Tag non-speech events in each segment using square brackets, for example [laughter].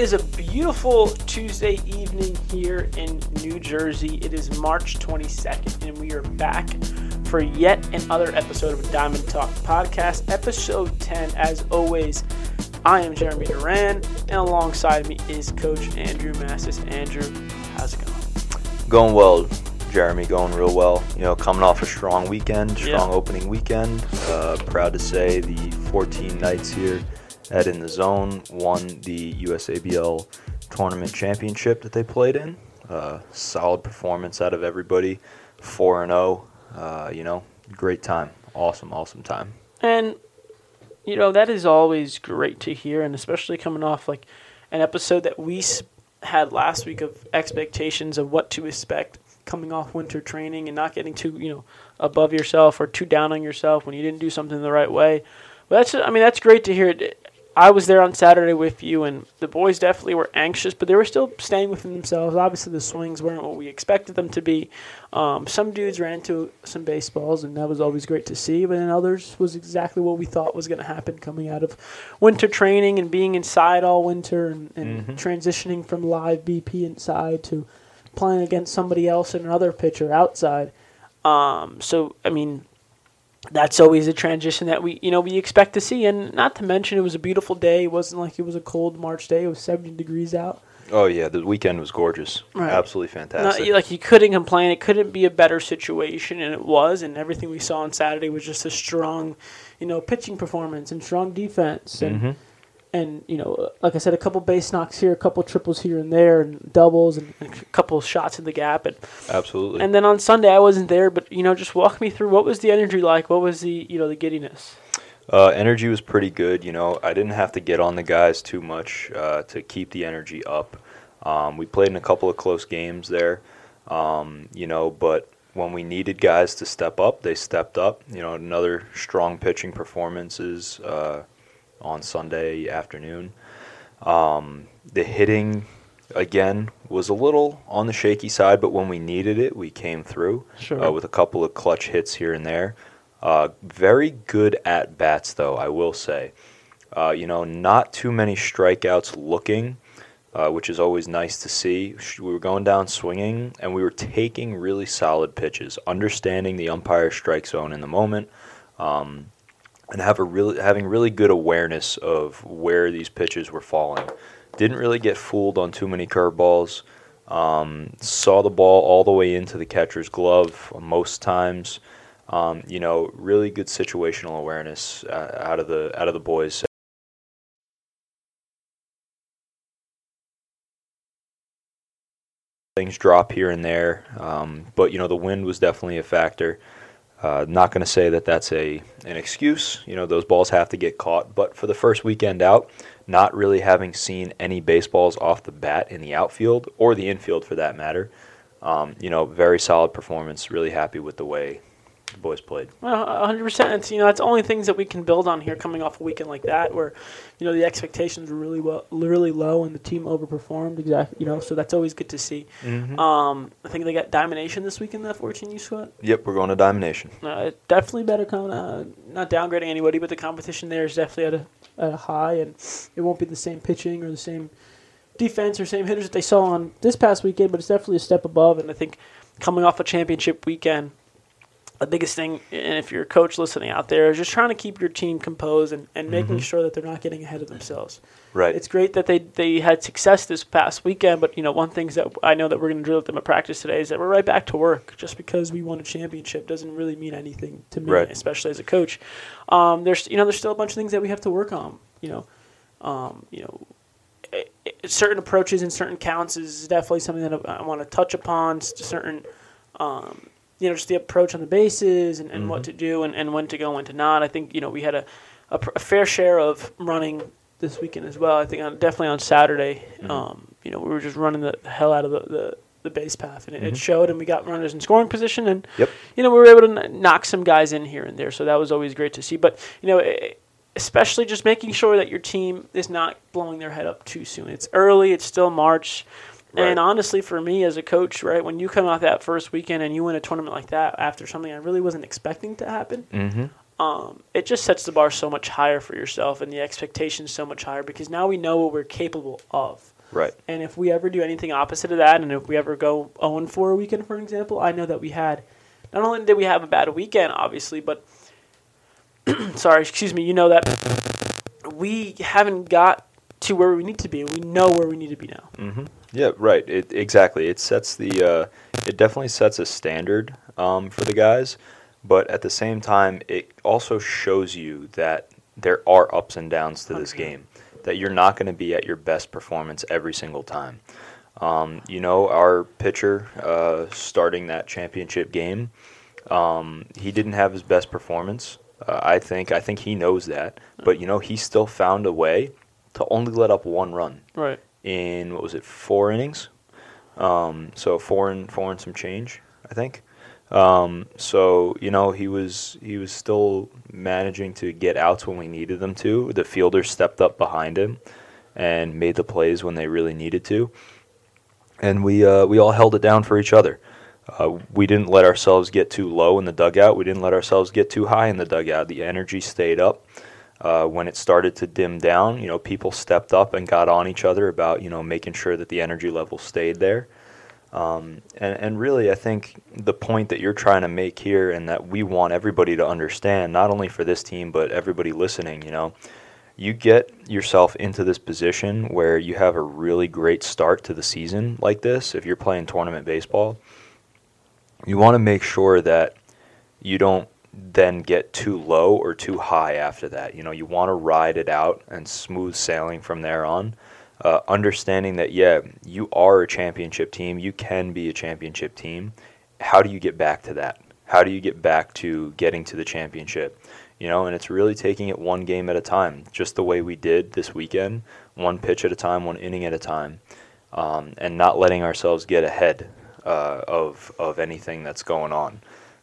is a beautiful Tuesday evening here in New Jersey. It is March 22nd, and we are back for yet another episode of Diamond Talk Podcast, episode 10. As always, I am Jeremy Duran, and alongside me is Coach Andrew Massis. Andrew, how's it going? Going well, Jeremy. Going real well. You know, coming off a strong weekend, strong Yeah. opening weekend. Uh, proud to say the 14 nights here at In the Zone won the USABL tournament championship that they played in. Uh, solid performance out of everybody. 4 and 0. Uh, you know, great time. Awesome, awesome time. And you know that is always great to hear, and especially coming off like an episode that we had last week of expectations of what to expect coming off winter training and not getting too you know above yourself or too down on yourself when you didn't do something the right way. But that's I mean that's great to hear. I was there on Saturday with you, and the boys definitely were anxious, but they were still staying within themselves. Obviously, the swings weren't what we expected them to be. Um, some dudes ran into some baseballs, and that was always great to see. But then others was exactly what we thought was going to happen coming out of winter training and being inside all winter and, and transitioning from live BP inside to playing against somebody else and another pitcher outside. Um, so, I mean, that's always a transition that we you know we expect to see and not to mention it was a beautiful day it wasn't like it was a cold march day it was 70 degrees out Oh, yeah, the weekend was gorgeous. Right. Absolutely Not, fantastic. like you couldn't complain it couldn't be a better situation and it was and everything we saw on saturday was just a strong you know pitching performance and strong defense and Mhm. And you know like i said a couple base knocks here a couple triples here and there and doubles and, and a couple shots in the gap and Absolutely. and then on sunday i wasn't there but you know just walk me through what was the energy like what was the you know the giddiness Uh, energy was pretty good. You know, I didn't have to get on the guys too much uh, to keep the energy up. Um, we played in a couple of close games there, um, you know, but when we needed guys to step up, they stepped up. You know, another strong pitching performances uh, on Sunday afternoon. Um, the hitting, again, was a little on the shaky side, but when we needed it, we came through Sure. uh, with a couple of clutch hits here and there. Uh, very good at bats, though, I will say. Uh, you know, not too many strikeouts looking, uh, which is always nice to see. We were going down swinging, and we were taking really solid pitches, understanding the umpire strike zone in the moment, um, and have a really having really good awareness of where these pitches were falling. Didn't really get fooled on too many curveballs. Um, saw the ball all the way into the catcher's glove most times. Um, you know, really good situational awareness uh, out of the out of the boys. Things drop here and there, um, but you know the wind was definitely a factor. Uh, not going to say that that's a an excuse. You know those balls have to get caught, but for the first weekend out, not really having seen any baseballs off the bat in the outfield or the infield for that matter. Um, you know, very solid performance. Really happy with the way the boys played. Well, hundred percent. It's you know that's only things that we can build on here coming off a weekend like that, where you know the expectations were really well, really low, and the team overperformed. Exactly. You know, so that's always good to see. Um, I think they got Diamond Nation this weekend. That fourteen you sweat. Yep, we're going to Diamond Uh, definitely better. Com- uh, not downgrading anybody, but the competition there is definitely at a, at a high, and it won't be the same pitching or the same defense or same hitters that they saw on this past weekend, but it's definitely a step above. And I think coming off a championship weekend, the biggest thing, and if you're a coach listening out there, is just trying to keep your team composed and, and making sure that they're not getting ahead of themselves. Right. It's great that they, they had success this past weekend, but you know one things that I know that we're going to drill with them at practice today is that we're right back to work. Just because we won a championship doesn't really mean anything to me, Right. especially as a coach. Um, there's you know there's still a bunch of things that we have to work on. You know, um, you know, i- i- certain approaches and certain counts is definitely something that I, I want to touch upon. Certain, um, you know, just the approach on the bases and, and what to do and, and when to go, when to not. I think you know we had a, a, pr- a fair share of running this weekend as well. I think on, definitely on Saturday, um, you know, we were just running the, hell out of the, the, the base path, and it, it showed. And we got runners in scoring position, and Yep. you know, we were able to kn- knock some guys in here and there. So that was always great to see. But you know. eh, especially just making sure that your team is not blowing their head up too soon. It's early, it's still March. Right. And honestly, for me as a coach, right, when you come out that first weekend and you win a tournament like that after something I really wasn't expecting to happen, Mm-hmm. um, it just sets the bar so much higher for yourself and the expectations so much higher because now we know what we're capable of. Right. And if we ever do anything opposite of that, and if we ever go 0 4 a weekend, for example, I know that we had, not only did we have a bad weekend, obviously, but, [clears throat] sorry, excuse me, you know that we haven't got to where we need to be. and We know where we need to be now. Mm-hmm. Yeah, right. It exactly. It sets the. Uh, it definitely sets a standard um, for the guys, but at the same time, it also shows you that there are ups and downs to this game. That you're not going to be at your best performance every single time. Um, you know, our pitcher uh, starting that championship game, um, he didn't have his best performance. Uh, I think. I think he knows that. But you know, he still found a way to only let up one run. Right. in what was it four innings? Um, so four and four and some change i think. Um, so you know he was he was still managing to get outs when we needed them to. The fielders stepped up behind him and made the plays when they really needed to. And we uh, we all held it down for each other. Uh, we didn't let ourselves get too low in the dugout. We didn't let ourselves get too high in the dugout. The energy stayed up uh, when it started to dim down, you know, people stepped up and got on each other about, you know, making sure that the energy level stayed there. Um, and, and really, I think the point that you're trying to make here and that we want everybody to understand, not only for this team, but everybody listening, you know, you get yourself into this position where you have a really great start to the season like this, if you're playing tournament baseball, you want to make sure that you don't then get too low or too high after that. You know, you want to ride it out and smooth sailing from there on. Uh, understanding that, yeah, you are a championship team, you can be a championship team. How do you get back to that? How do you get back to getting to the championship? You know, and it's really taking it one game at a time, just the way we did this weekend, one pitch at a time, one inning at a time, um, and not letting ourselves get ahead uh, of of anything that's going on.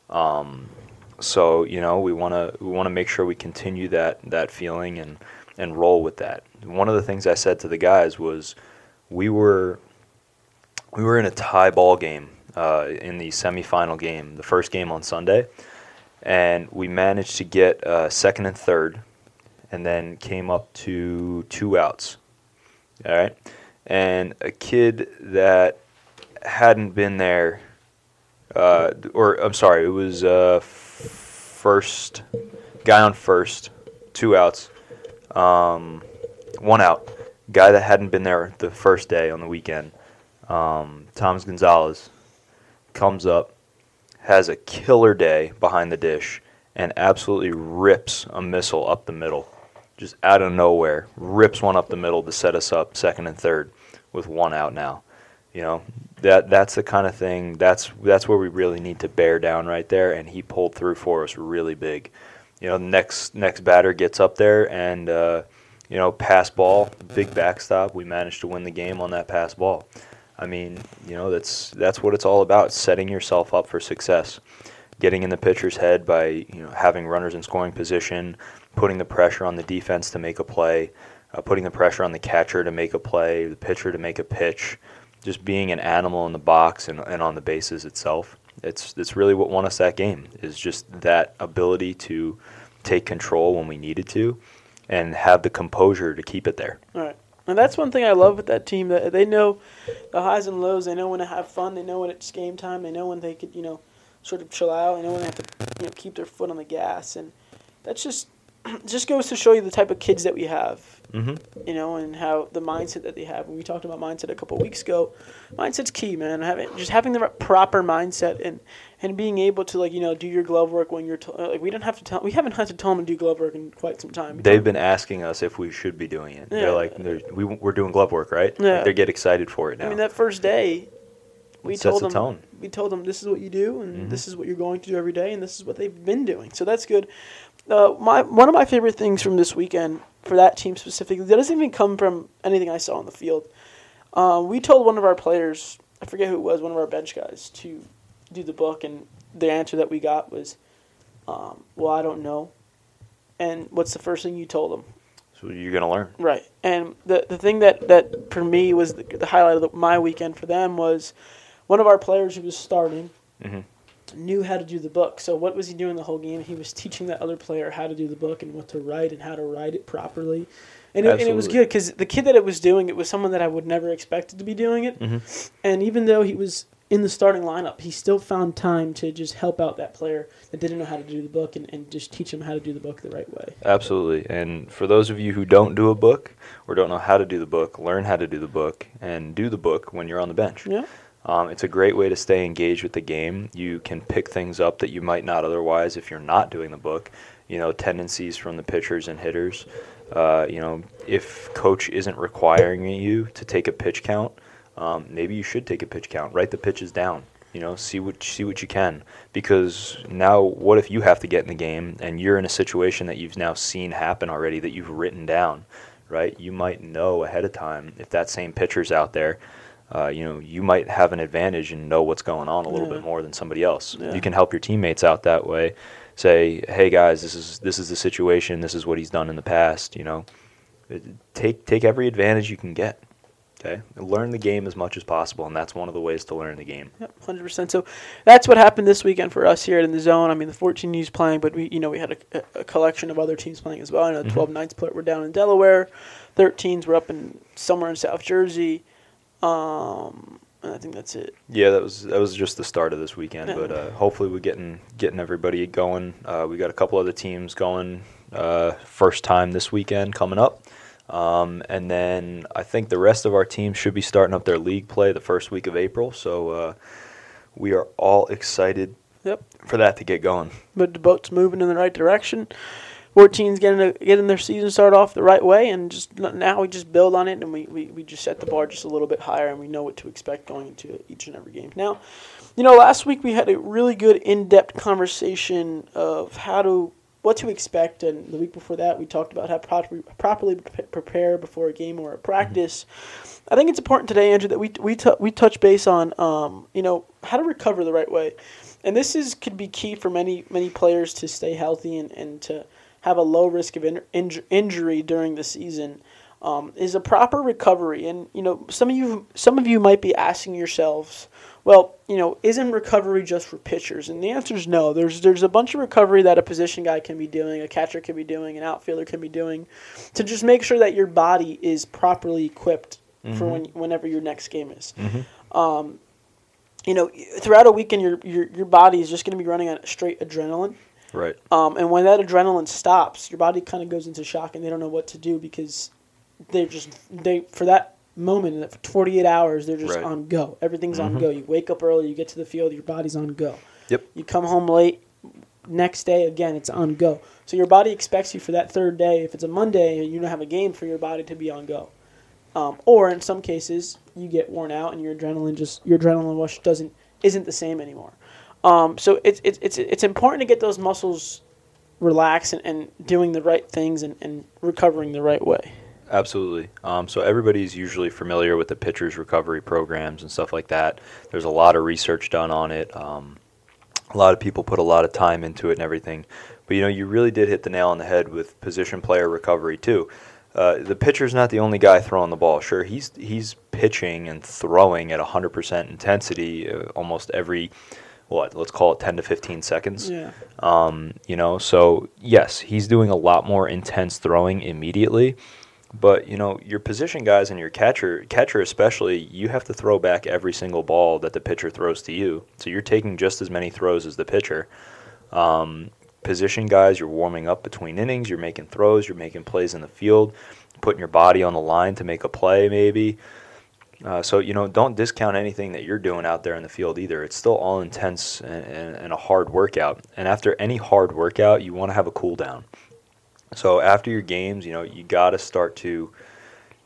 Um, so you know we want to we want to make sure we continue that that feeling and and roll with that. One of the things I said to the guys was we were we were in a tie ball game uh, in the semifinal game, the first game on Sunday, and we managed to get uh, second and third, and then came up to two outs. All right, and a kid that hadn't been there, uh, or I'm sorry, it was uh, first guy on first, two outs, um, one out. Guy that hadn't been there the first day on the weekend, um, Thomas Gonzalez, comes up, has a killer day behind the dish, and absolutely rips a missile up the middle, just out of nowhere, rips one up the middle to set us up second and third, with one out now. You know that that's the kind of thing. That's that's where we really need to bear down right there, and he pulled through for us really big. You know, next next batter gets up there and uh, you know pass ball, big backstop. We managed to win the game on that pass ball. I mean, you know, that's that's what it's all about: setting yourself up for success, getting in the pitcher's head by you know having runners in scoring position, putting the pressure on the defense to make a play, uh, putting the pressure on the catcher to make a play, the pitcher to make a pitch, just being an animal in the box and, and on the bases itself. It's it's really what won us that game is just that ability to take control when we needed to, and have the composure to keep it there. All right. And that's one thing I love with that team that they know the highs and lows. They know when to have fun. They know when it's game time. They know when they could, you know, sort of chill out. They know when they have to, you know, keep their foot on the gas. And that's just [clears throat] just goes to show you the type of kids that we have, Mm-hmm. you know, and how the mindset that they have. We talked about mindset a couple weeks ago. Mindset's key, man. Having just having the proper mindset and and being able to like you know do your glove work when you're t- like we don't have to tell we haven't had to tell them to do glove work in quite some time. They've been asking us if we should be doing it. Yeah. They're like, they're, we, we're doing glove work, right? Yeah. They get excited for it now. I mean, that first day, we It sets told the them tone. we told them this is what you do, and Mhm. this is what you're going to do every day, and this is what they've been doing. So that's good. Uh, my one of my favorite things from this weekend for that team specifically that doesn't even come from anything I saw on the field. Uh, we told one of our players, I forget who it was, one of our bench guys, to do the book, and the answer that we got was, um, "Well, I don't know." And what's the first thing you told them? so you're gonna learn. Right. And the the thing that, that for me was the, the highlight of the, my weekend for them was one of our players who was starting Mhm. Knew how to do the book. So what was he doing the whole game? He was teaching that other player how to do the book and what to write and how to write it properly. And it, and it was good because the kid that it was doing it was someone that I would never expected to be doing it. Mhm. And even though he was in the starting lineup, he still found time to just help out that player that didn't know how to do the book and, and just teach him how to do the book the right way. Absolutely. And for those of you who don't do a book or don't know how to do the book, learn how to do the book and do the book when you're on the bench. Yeah. Um, it's a great way to stay engaged with the game. You can pick things up that you might not otherwise if you're not doing the book. You know, tendencies from the pitchers and hitters. Uh, you know, if coach isn't requiring you to take a pitch count, um, maybe you should take a pitch count. Write the pitches down. You know, see what see what you can. Because now, what if you have to get in the game and you're in a situation that you've now seen happen already that you've written down, right? You might know ahead of time if that same pitcher's out there uh, you know, you might have an advantage and know what's going on a little Yeah. bit more than somebody else. Yeah. You can help your teammates out that way. Say, hey guys, this is this is the situation. This is what he's done in the past. You know, take take every advantage you can get. Okay, learn the game as much as possible, and that's one of the ways to learn the game. Yep, hundred percent. So that's what happened this weekend for us here in the zone. I mean, the 14 U's playing, but we, you know, we had a, a collection of other teams playing as well. I know the Mhm. 12 Knights put were down in Delaware, 13s were up in somewhere in South Jersey, um, and I think that's it. Yeah, that was that was just the start of this weekend, but uh, hopefully we're getting getting everybody going. Uh, we got a couple other teams going uh, first time this weekend coming up, um, and then I think the rest of our teams should be starting up their league play the first week of April. So uh, we are all excited Yep. for that to get going. But the boat's moving in the right direction. 14's getting a, getting their season started off the right way, and just now we just build on it, and we, we, we just set the bar just a little bit higher, and we know what to expect going into each and every game. Now, you know, last week we had a really good in-depth conversation of how to what to expect, and the week before that we talked about how properly properly prepare before a game or a practice. I think it's important today, Andrew, that we we t- we touch base on um, you know how to recover the right way, and this is could be key for many many players to stay healthy and, and to have a low risk of in, inj- injury during the season. Um, is a proper recovery, and you know some of you some of you might be asking yourselves, well, you know, isn't recovery just for pitchers? And the answer is no. There's there's a bunch of recovery that a position guy can be doing, a catcher can be doing, an outfielder can be doing, to just make sure that your body is properly equipped for Mhm. when whenever your next game is. Mm-hmm. Um, you know, throughout a weekend, your your your body is just going to be running on straight adrenaline. Right. Um, and when that adrenaline stops, your body kind of goes into shock, and they don't know what to do because they're just they for that moment, that for 48 hours, they're just Right. on go. Everything's on Mhm. go. You wake up early, you get to the field, your body's on go. Yep. You come home late, next day again, it's on go. So your body expects you for that third day. If it's a Monday and you don't have a game, for your body to be on go. Um, or in some cases, you get worn out and your adrenaline just your adrenaline rush doesn't isn't the same anymore. Um, so it's it's it's it's important to get those muscles relaxed and, and doing the right things and, and recovering the right way. Absolutely. Um, so everybody's usually familiar with the pitchers recovery programs and stuff like that. There's a lot of research done on it. Um, a lot of people put a lot of time into it and everything. But you know, you really did hit the nail on the head with position player recovery too. Uh, the pitcher's not the only guy throwing the ball. Sure, he's he's pitching and throwing at 100% intensity uh, almost every what let's call it 10 to 15 seconds. Yeah. Um, you know, so yes, he's doing a lot more intense throwing immediately. But you know, your position guys and your catcher, catcher especially, you have to throw back every single ball that the pitcher throws to you. So you're taking just as many throws as the pitcher. Um, position guys, you're warming up between innings. You're making throws. You're making plays in the field, putting your body on the line to make a play, maybe. Uh, so you know, don't discount anything that you're doing out there in the field either. It's still all intense and, and, and a hard workout. And after any hard workout, you want to have a cool down. So after your games, you know, you got to start to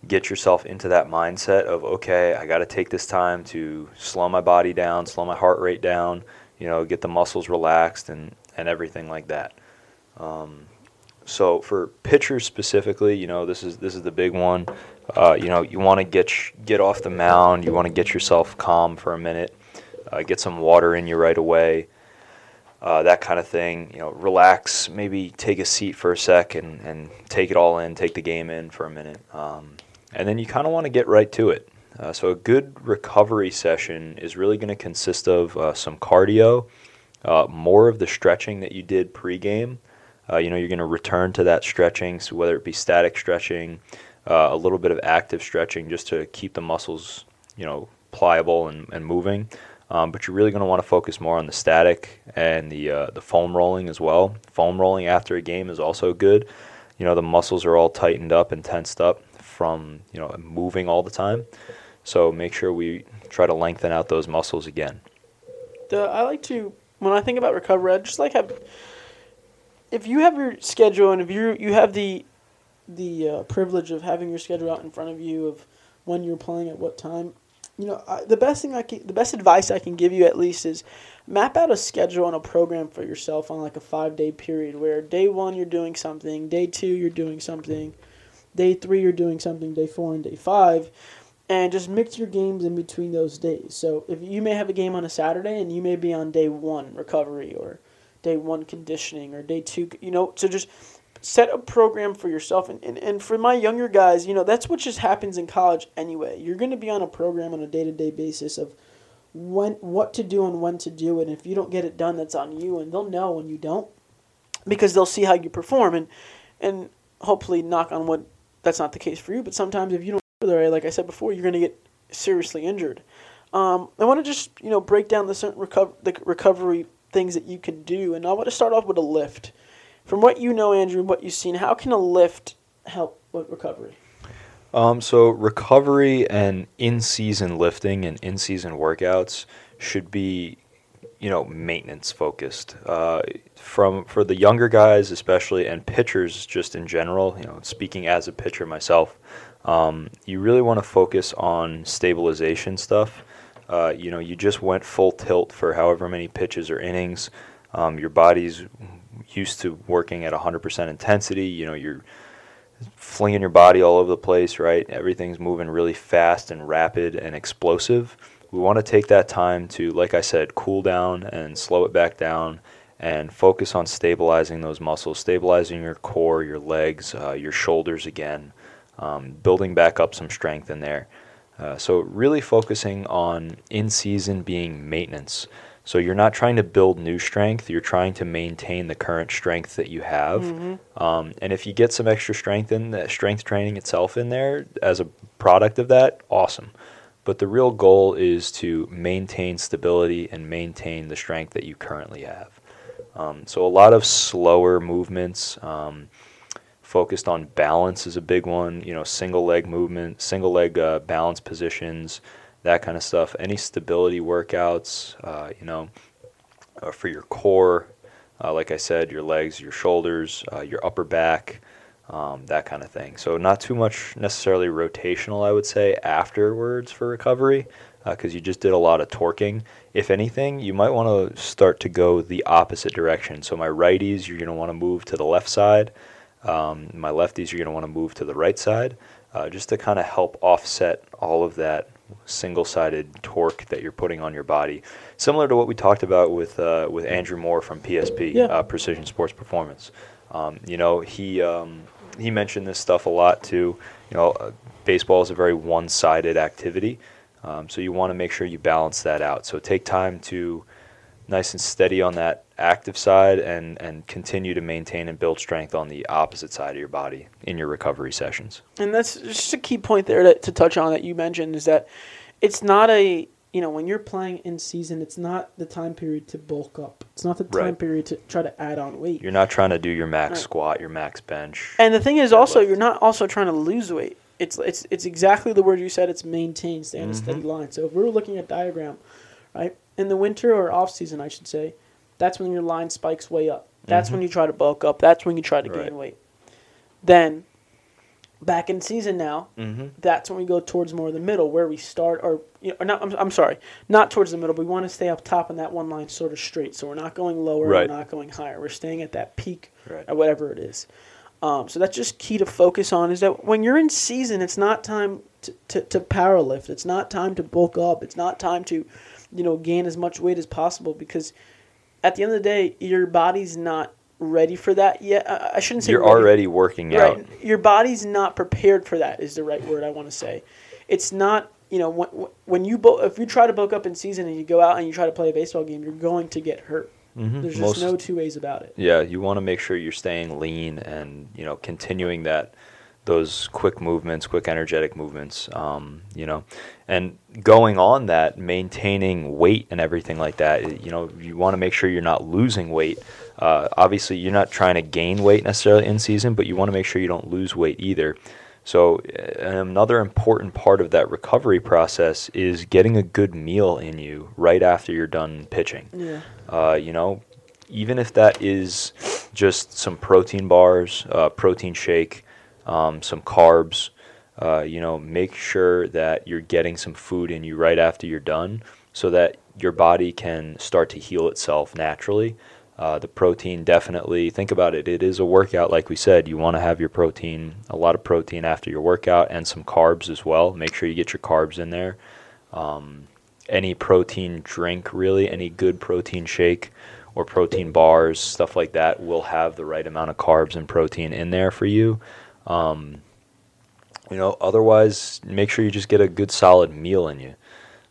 get yourself into that mindset of okay, I got to take this time to slow my body down, slow my heart rate down, you know, get the muscles relaxed and and everything like that. Um, so for pitchers specifically, you know, this is this is the big one. Uh, you know, you want to get sh- get off the mound. You want to get yourself calm for a minute. Uh, get some water in you right away. Uh, that kind of thing. You know, relax. Maybe take a seat for a sec and, and take it all in. Take the game in for a minute. Um, and then you kind of want to get right to it. Uh, so a good recovery session is really going to consist of uh, some cardio uh, more of the stretching that you did pregame. You know, you're going to return to that stretching, so whether it be static stretching, uh, a little bit of active stretching just to keep the muscles, you know, pliable and, and moving. Um, but you're really going to want to focus more on the static and the uh, the foam rolling as well. Foam rolling after a game is also good. You know, the muscles are all tightened up and tensed up from you know moving all the time. So make sure we try to lengthen out those muscles again. I like to when I think about recovery, I just like have if you have your schedule and if you you have the the uh, privilege of having your schedule out in front of you of when you're playing at what time, you know, I, the best thing I can, the best advice I can give you at least is map out a schedule and a program for yourself on like a five day period where day one you're doing something, day two you're doing something, day three you're doing something, day four and day five, and just mix your games in between those days. So if you may have a game on a Saturday and you may be on day one recovery or day one conditioning or day two, you know, so just set a program for yourself and, and, and for my younger guys you know that's what just happens in college anyway. You're going to be on a program on a day-to-day basis of when what to do and when to do it and if you don't get it done that's on you and they'll know when you don't because they'll see how you perform and and hopefully knock on wood that's not the case for you but sometimes if you don't like i said before you're going to get seriously injured. Um, i want to just you know break down the certain recover the recovery things that you can do and i want to start off with a lift from what you know, Andrew, and what you've seen, how can a lift help with recovery? Um, so recovery and in-season lifting and in-season workouts should be, you know, maintenance focused. Uh, from for the younger guys especially, and pitchers just in general. You know, speaking as a pitcher myself, um, you really want to focus on stabilization stuff. Uh, you know, you just went full tilt for however many pitches or innings. Um, your body's used to working at 100% intensity. You know, you're flinging your body all over the place, right? Everything's moving really fast and rapid and explosive. We want to take that time to, like I said, cool down and slow it back down and focus on stabilizing those muscles, stabilizing your core, your legs, uh, your shoulders again, um, building back up some strength in there. Uh, so, really focusing on in season being maintenance. So you're not trying to build new strength, you're trying to maintain the current strength that you have. Mm-hmm. Um, and if you get some extra strength in that strength training itself in there as a product of that, awesome. But the real goal is to maintain stability and maintain the strength that you currently have. Um, so a lot of slower movements, um, focused on balance is a big one. You know, single leg movement, single leg uh, balance positions that kind of stuff. Any stability workouts, uh, you know, uh, for your core, uh, like I said, your legs, your shoulders, uh, your upper back, um, that kind of thing. So, not too much necessarily rotational, I would say, afterwards for recovery, because uh, you just did a lot of torquing. If anything, you might want to start to go the opposite direction. So, my righties, you're going to want to move to the left side. Um, my lefties, you're going to want to move to the right side, uh, just to kind of help offset all of that single-sided torque that you're putting on your body, similar to what we talked about with uh, with Andrew Moore from PSP, yeah. uh, Precision Sports Performance. Um, you know, he um, he mentioned this stuff a lot too. You know, uh, baseball is a very one-sided activity, um, so you want to make sure you balance that out. So take time to nice and steady on that active side and, and continue to maintain and build strength on the opposite side of your body in your recovery sessions. And that's just a key point there to, to touch on that you mentioned is that it's not a you know when you're playing in season it's not the time period to bulk up it's not the time right. period to try to add on weight you're not trying to do your max right. squat your max bench and the thing is also lift. you're not also trying to lose weight it's it's it's exactly the word you said it's maintain stay on mm-hmm. a steady line so if we are looking at diagram right in the winter or off season i should say that's when your line spikes way up. That's mm-hmm. when you try to bulk up. That's when you try to right. gain weight. Then, back in season now, mm-hmm. that's when we go towards more of the middle, where we start, or, you know, or not, I'm, I'm sorry, not towards the middle, but we want to stay up top on that one line sort of straight. So we're not going lower, right. we're not going higher. We're staying at that peak, right. or whatever it is. Um, so that's just key to focus on is that when you're in season, it's not time to, to, to power lift. It's not time to bulk up. It's not time to, you know, gain as much weight as possible because – at the end of the day, your body's not ready for that yet. I shouldn't say you're ready. already working right. out. Your body's not prepared for that. Is the right word I want to say. It's not. You know, when, when you bo- if you try to bulk up in season and you go out and you try to play a baseball game, you're going to get hurt. Mhm. There's just no two ways about it. Yeah, you want to make sure you're staying lean and you know continuing that those quick movements, quick energetic movements. Um, you know, and going on that, maintaining weight and everything like that you know, you want to make sure you're not losing weight. Uh, obviously, you're not trying to gain weight necessarily in season, but you want to make sure you don't lose weight either. So another important part of that recovery process is getting a good meal in you right after you're done pitching. Yeah. Uh, you know, even if that is just some protein bars, uh, protein shake, um, some carbs, uh, you know, make sure that you're getting some food in you right after you're done so that your body can start to heal itself naturally. Uh, the protein definitely, think about it, it is a workout, like we said. You want to have your protein, a lot of protein after your workout, and some carbs as well. Make sure you get your carbs in there. Um, any protein drink, really, any good protein shake or protein bars, stuff like that, will have the right amount of carbs and protein in there for you. Um, you know, otherwise, make sure you just get a good solid meal in you.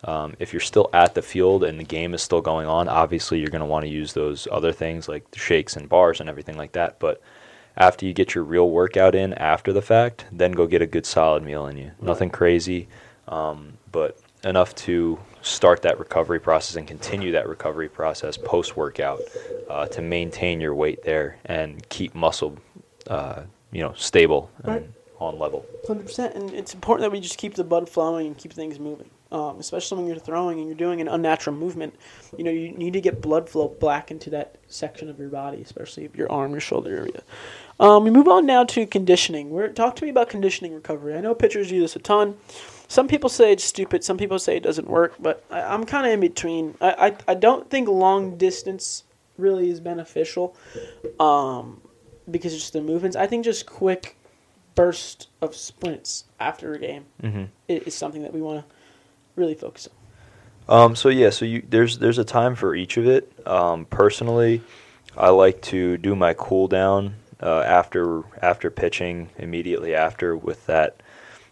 Um, if you're still at the field and the game is still going on, obviously you're going to want to use those other things like the shakes and bars and everything like that. But after you get your real workout in after the fact, then go get a good solid meal in you. Nothing crazy, um, but enough to start that recovery process and continue that recovery process post workout uh, to maintain your weight there and keep muscle, uh, you know, stable Right. and on level. Hundred percent, and it's important that we just keep the blood flowing and keep things moving. Um, especially when you're throwing and you're doing an unnatural movement, you know you need to get blood flow back into that section of your body, especially your arm, your shoulder area. Um, we move on now to conditioning. We're, talk to me about conditioning recovery. I know pitchers do this a ton. Some people say it's stupid. Some people say it doesn't work. But I, I'm kind of in between. I, I I don't think long distance really is beneficial, um, because it's just the movements. I think just quick burst of sprints after a game Mm-hmm. is something that we want to really focus on. Um, so yeah, so you there's there's a time for each of it. Um, personally, I like to do my cool down uh, after after pitching immediately after with that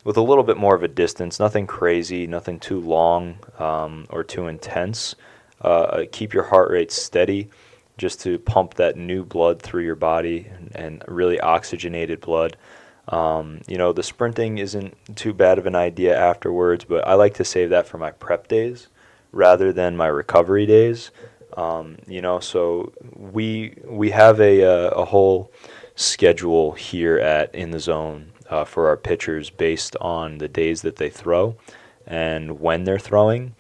with a little bit more of a distance. Nothing crazy, nothing too long um, or too intense. Uh, keep your heart rate steady, just to pump that new blood through your body and, and really oxygenated blood. Um, you know, the sprinting isn't too bad of an idea afterwards, but I like to save that for my prep days rather than my recovery days. Um, you know, so we we have a uh, a whole schedule here at in the zone uh, for our pitchers based on the days that they throw and when they're throwing.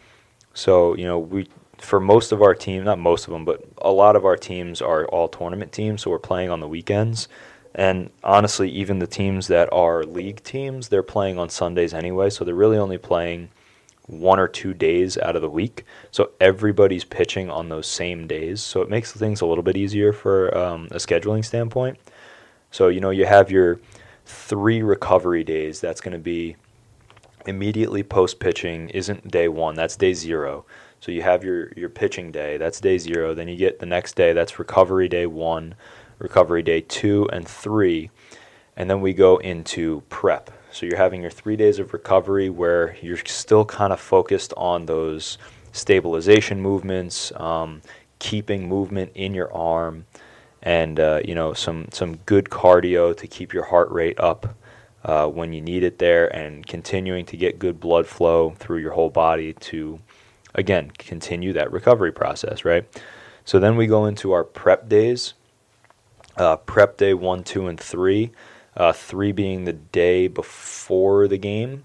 So you know, we for most of our team, not most of them, but a lot of our teams are all tournament teams, so we're playing on the weekends. And honestly, even the teams that are league teams, they're playing on Sundays anyway, so they're really only playing one or two days out of the week. So everybody's pitching on those same days. So it makes things a little bit easier for um, a scheduling standpoint. So, you know, you have your three recovery days. That's going to be immediately post pitching, isn't day one, that's day zero. So you have your, your pitching day, that's day zero. Then you get the next day, that's recovery day one, recovery day two, and three. And then we go into prep. So you're having your three days of recovery where you're still kind of focused on those stabilization movements, um, keeping movement in your arm, and uh, you know some some good cardio to keep your heart rate up uh, when you need it there, and continuing to get good blood flow through your whole body to again continue that recovery process. Right. So then we go into our prep days. Uh, prep day one, two, and three. Uh, three being the day before the game.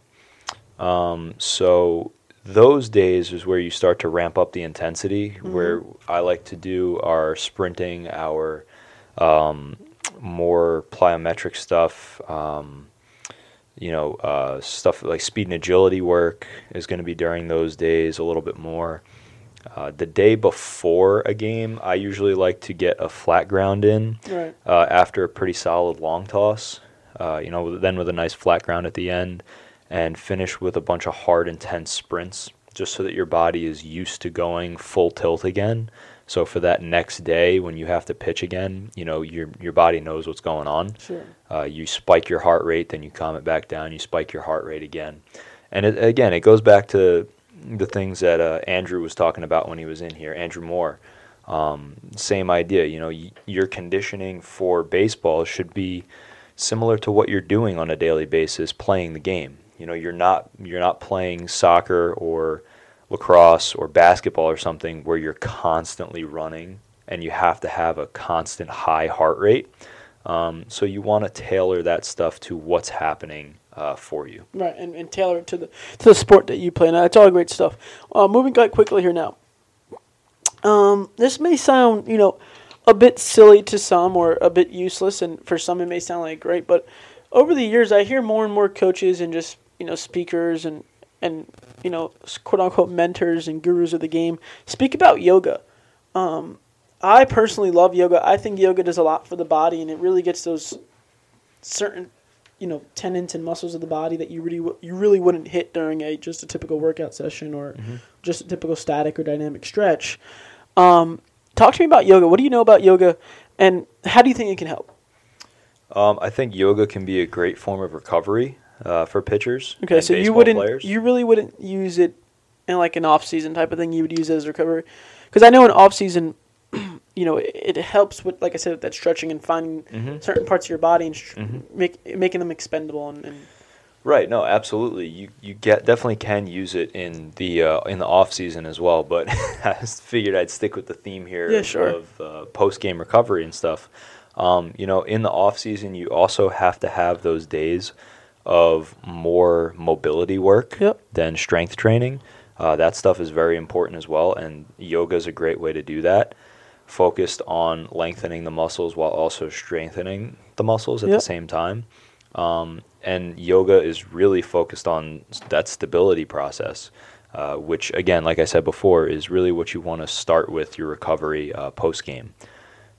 Um, so those days is where you start to ramp up the intensity. Where I like to do our sprinting, our um, more plyometric stuff. Um, you know, uh, stuff like speed and agility work is going to be during those days a little bit more. Uh, the day before a game, I usually like to get a flat ground in Right. uh, after a pretty solid long toss. Uh, you know, then with a nice flat ground at the end, and finish with a bunch of hard, intense sprints, just so that your body is used to going full tilt again. So for that next day when you have to pitch again, you know your your body knows what's going on. Sure. Uh, you spike your heart rate, then you calm it back down. You spike your heart rate again, and it, again, it goes back to the things that uh, Andrew was talking about when he was in here. Andrew Moore, Um, same idea, you know, y- your conditioning for baseball should be similar to what you're doing on a daily basis playing the game. You know, you're not you're not playing soccer or lacrosse or basketball or something where you're constantly running and you have to have a constant high heart rate. Um, so you want to tailor that stuff to what's happening uh, for you. Right, and, and tailor it to the to the sport that you play. Now, that's all great stuff. Uh, moving quite quickly here now. Um, this may sound, you know, a bit silly to some or a bit useless, and for some it may sound like great. But over the years, I hear more and more coaches and just you know speakers and and you know quote unquote mentors and gurus of the game speak about yoga. Um, I personally love yoga. I think yoga does a lot for the body, and it really gets those certain you know tendons and muscles of the body that you really w- you really wouldn't hit during a just a typical workout session or just a typical static or dynamic stretch. Um, talk to me about yoga. What do you know about yoga, and how do you think it can help? Um, I think yoga can be a great form of recovery uh, for pitchers. Okay, so you wouldn't players. you really wouldn't use it in like an off season type of thing. You would use it as recovery because I know in off season, you know, it, it helps with like I said that stretching and finding Mhm. certain parts of your body and str- Mhm. make, making them expendable and, and Right. No, absolutely. You you get definitely can use it in the uh, in the off season as well. But [laughs] I figured I'd stick with the theme here Yeah, sure. of uh, post game recovery and stuff. Um, you know, in the off season, you also have to have those days of more mobility work Yep. than strength training. Uh, that stuff is very important as well, and yoga is a great way to do that. Focused on lengthening the muscles while also strengthening the muscles at Yep. the same time. Um, and yoga is really focused on that stability process, uh, which, again, like I said before, is really what you want to start with your recovery uh, post game.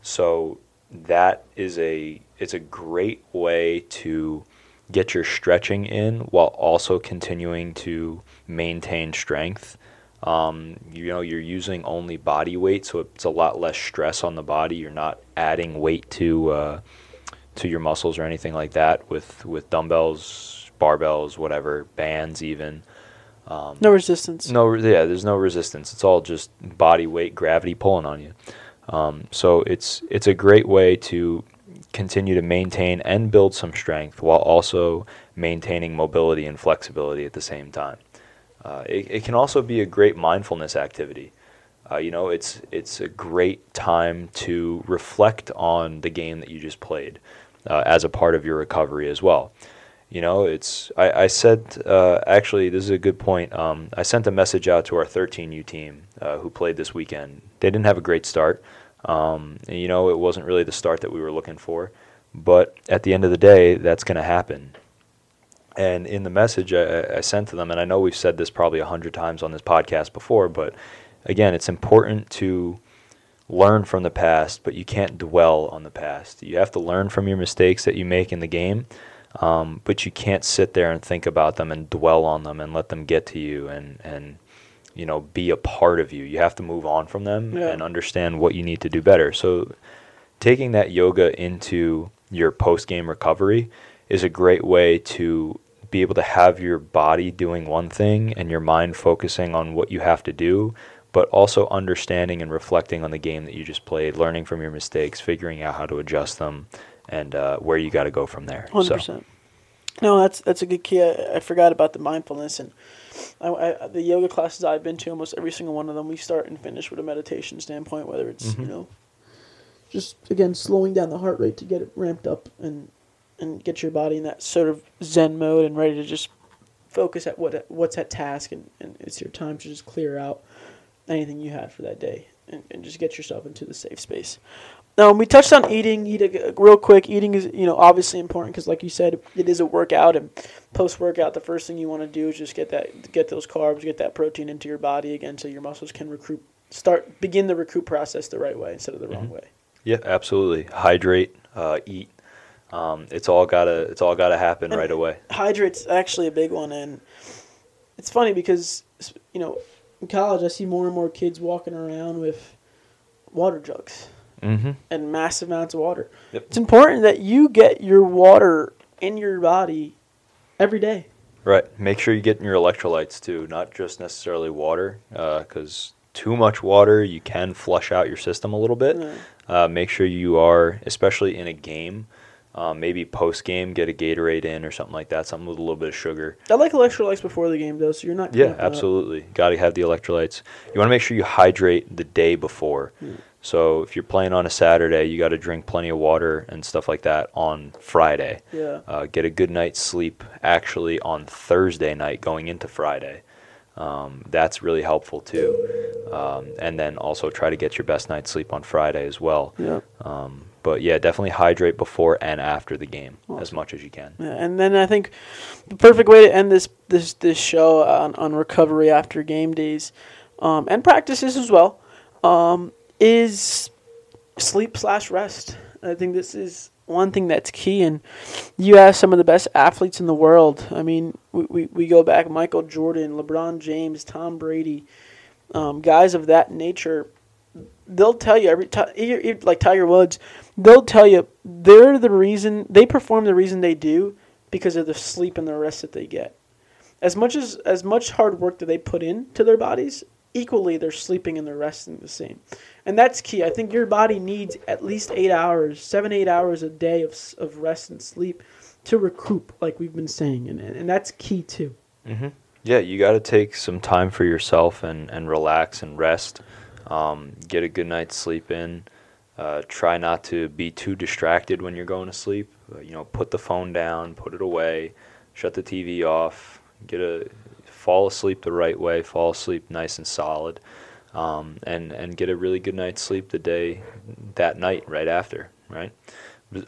So that is a it's a great way to get your stretching in while also continuing to maintain strength. Um, you know, you're using only body weight, so it's a lot less stress on the body. You're not adding weight to uh, to your muscles or anything like that with with dumbbells, barbells, whatever, bands, even. Um, no resistance. no, yeah, there's no resistance. It's all just body weight, gravity pulling on you. Um, so it's it's a great way to continue to maintain and build some strength while also maintaining mobility and flexibility at the same time. Uh, it, it can also be a great mindfulness activity. Uh, you know, it's it's a great time to reflect on the game that you just played uh, as a part of your recovery as well. You know, it's I, I said uh, actually this is a good point. Um, I sent a message out to our 13U team uh, who played this weekend. They didn't have a great start. Um, and, you know, it wasn't really the start that we were looking for. But at the end of the day, that's going to happen. And in the message I, I sent to them, and I know we've said this probably a hundred times on this podcast before, but again, it's important to learn from the past, but you can't dwell on the past. You have to learn from your mistakes that you make in the game, um, but you can't sit there and think about them and dwell on them and let them get to you and and you know be a part of you. You have to move on from them Yeah. and understand what you need to do better. So taking that yoga into your post game recovery is a great way to be able to have your body doing one thing and your mind focusing on what you have to do, but also understanding and reflecting on the game that you just played, learning from your mistakes, figuring out how to adjust them, and uh, where you got to go from there. Hundred So, percent. No, that's that's a good key. I, I forgot about the mindfulness and I, I, the yoga classes I've been to. Almost every single one of them, we start and finish with a meditation standpoint. Whether it's you Mhm. know, just again slowing down the heart rate to get it ramped up and and get your body in that sort of zen mode and ready to just focus at what what's at task and, and it's your time to just clear out anything you had for that day and, and just get yourself into the safe space. Um, we touched on eating. Eating uh, real quick. Eating is you know obviously important because, like you said, it is a workout. And post workout, the first thing you want to do is just get that get those carbs, get that protein into your body again, so your muscles can recruit, start begin the recruit process the right way instead of the wrong Mhm. way. yeah, absolutely. Hydrate, uh, eat. Um, it's all gotta it's all gotta happen And- right away. Hydrate's actually a big one, and it's funny because you know in college I see more and more kids walking around with water jugs Mm-hmm. and massive amounts of water. Yep. It's important that you get your water in your body every day. Right. Make sure you get in your electrolytes too, not just necessarily water, because too much water, you can flush out your system a little bit. Yeah. Uh, make sure you are, especially in a game, um, maybe post game, get a Gatorade in or something like that, something with a little bit of sugar. I like electrolytes before the game though, so you're not. Yeah, absolutely. Got to have the electrolytes. You want to make sure you hydrate the day before. Hmm. So if you're playing on a Saturday, you got to drink plenty of water and stuff like that on Friday. Yeah. Uh, get a good night's sleep actually on Thursday night going into Friday. Um, that's really helpful too. Um, and then also try to get your best night's sleep on Friday as well. Yeah. Um, but yeah, definitely hydrate before and after the game as much as you can. Yeah, and then I think the perfect way to end this this this show on, on recovery after game days, um, and practices as well, um, is sleep slash rest. I think this is one thing that's key. And you have some of the best athletes in the world. I mean, we we, we go back Michael Jordan, LeBron James, Tom Brady, um, guys of that nature. They'll tell you every time, like Tiger Woods, they'll tell you they're the reason they perform the reason they do because of the sleep and the rest that they get. As much as as much hard work that they put into their bodies, equally they're sleeping and they're resting the same, and that's key. I think your body needs at least eight hours, seven eight hours a day of of rest and sleep to recoup, like we've been saying, and and that's key too. hmm Yeah, you got to take some time for yourself and, and relax and rest. Um, get a good night's sleep in. Uh, try not to be too distracted when you're going to sleep. Uh, you know, put the phone down, put it away, shut the TV off. Get a fall asleep the right way. Fall asleep nice and solid, um, and and get a really good night's sleep the day that night right after. Right.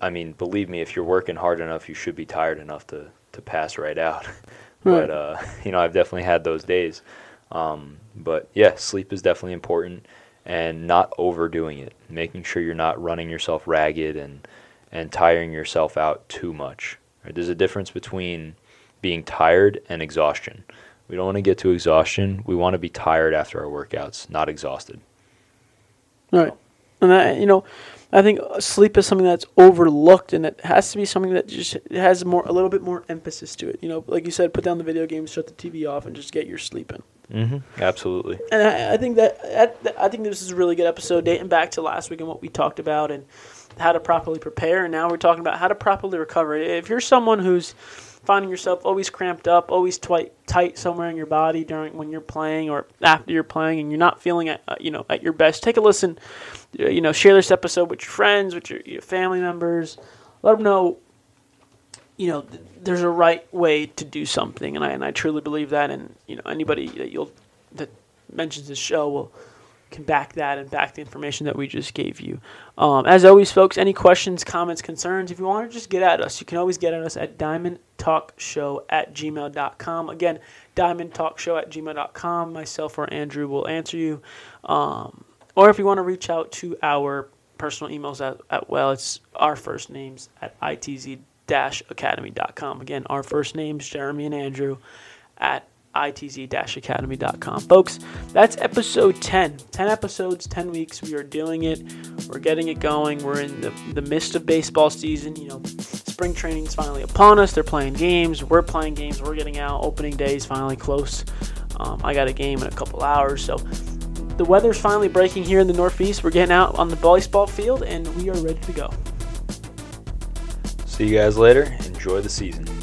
I mean, believe me, if you're working hard enough, you should be tired enough to to pass right out. [laughs] But uh, [laughs] you know, I've definitely had those days. Um, but yeah, sleep is definitely important, and not overdoing it. Making sure you're not running yourself ragged and and tiring yourself out too much. Right? There's a difference between being tired and exhaustion. We don't want to get to exhaustion. We want to be tired after our workouts, not exhausted. Right. And I, you know, I think sleep is something that's overlooked, and it has to be something that just has more, a little bit more emphasis to it. You know, like you said, put down the video games, shut the TV off, and just get your sleep in. Mm-hmm. Absolutely. And I, I think that, I think this is a really good episode, dating back to last week and what we talked about, and how to properly prepare. And now we're talking about how to properly recover. If you're someone who's finding yourself always cramped up, always tight, tight somewhere in your body during when you're playing or after you're playing, and you're not feeling at uh, you know at your best, take a listen. Uh, You know, share this episode with your friends, with your, your family members. Let them know. You know, th- there's a right way to do something, and I and I truly believe that. And you know, anybody that you'll that mentions this show will can back that and back the information that we just gave you. Um, as always, folks, any questions, comments, concerns, if you want to just get at us, you can always get at us at diamondtalkshow at gmail.com. Again, diamondtalkshow at gmail.com. Myself or Andrew will answer you. Um, or if you want to reach out to our personal emails at, at well, it's our first names at itz-academy.com. Again, our first names, Jeremy and Andrew, at itz-academy.com. Folks, that's episode 10. 10 episodes, 10 weeks. We are doing it. We're getting it going. We're in the, the midst of baseball season. You know, spring training's finally upon us. They're playing games. We're playing games. We're getting out. Opening day is finally close. Um, I got a game in a couple hours. So the weather's finally breaking here in the Northeast. We're getting out on the baseball field, and we are ready to go. See you guys later. Enjoy the season.